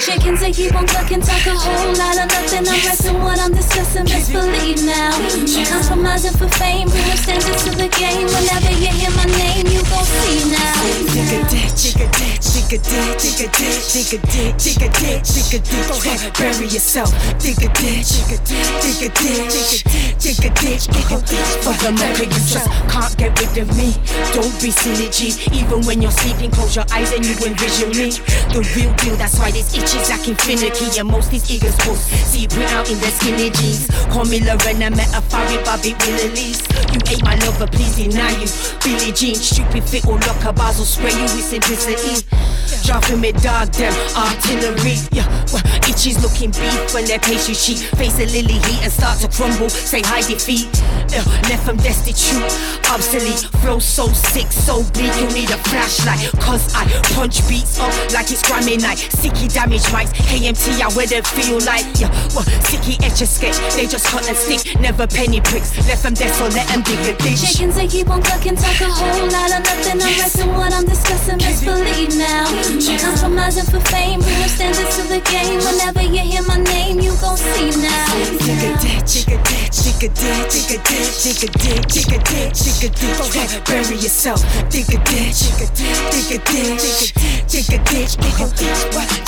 Chickens, they keep on talking, talk a whole lot of nothing. I'm resting what I'm discussing, best believe now. Compromising for fame, up standards to the game. Whenever you hear my name, you gon' see now. Dig a ditch, dig a ditch, dig a ditch, dig a ditch, dig a ditch. Go ahead, bury yourself. Dig a ditch, dig a ditch, dig a ditch, dig a a ditch. For the murder you just can't get rid of me. Don't be silly, G. Even when you're sleeping, close your eyes and you envision me. The real deal, that's why this itch is like infinity. And most these eagles will see it out in their skinny jeans. Call me Lorena, metaphoric, Bobby Willis. You ain't my lover, please deny you. Billie Jean, stupid fit or lock a Basel spray you with simplicity. Dropping me dog them artillery. Yeah, well, itches looking beef when their patient sheet. Face a lily heat and start to crumble. Say hi defeat. Yeah, left them destitute, obsolete. Flow so sick, so bleak. You need a flashlight. Cause I punch beats up like it's Grammy night. Sicky damage mics. KMT, I wear them feel like. Yeah, well, sicky etch a sketch. They just cut and stick. Never penny pricks. Left them there, so let them dig a ditch. Chickens, they keep on clucking, talk a whole lot of nothing. I'm resting what I'm discussing, best believe now. Compromising for fame, bring up standards to the game. Whenever you hear my name, you gon' see now. Dig a ditch, dig a ditch, dig a ditch, dig a ditch, dig a ditch, dig a ditch, dig a ditch. Go ahead, bury yourself. Dig a ditch, dig a ditch, dig a ditch, dig a ditch, dig a ditch,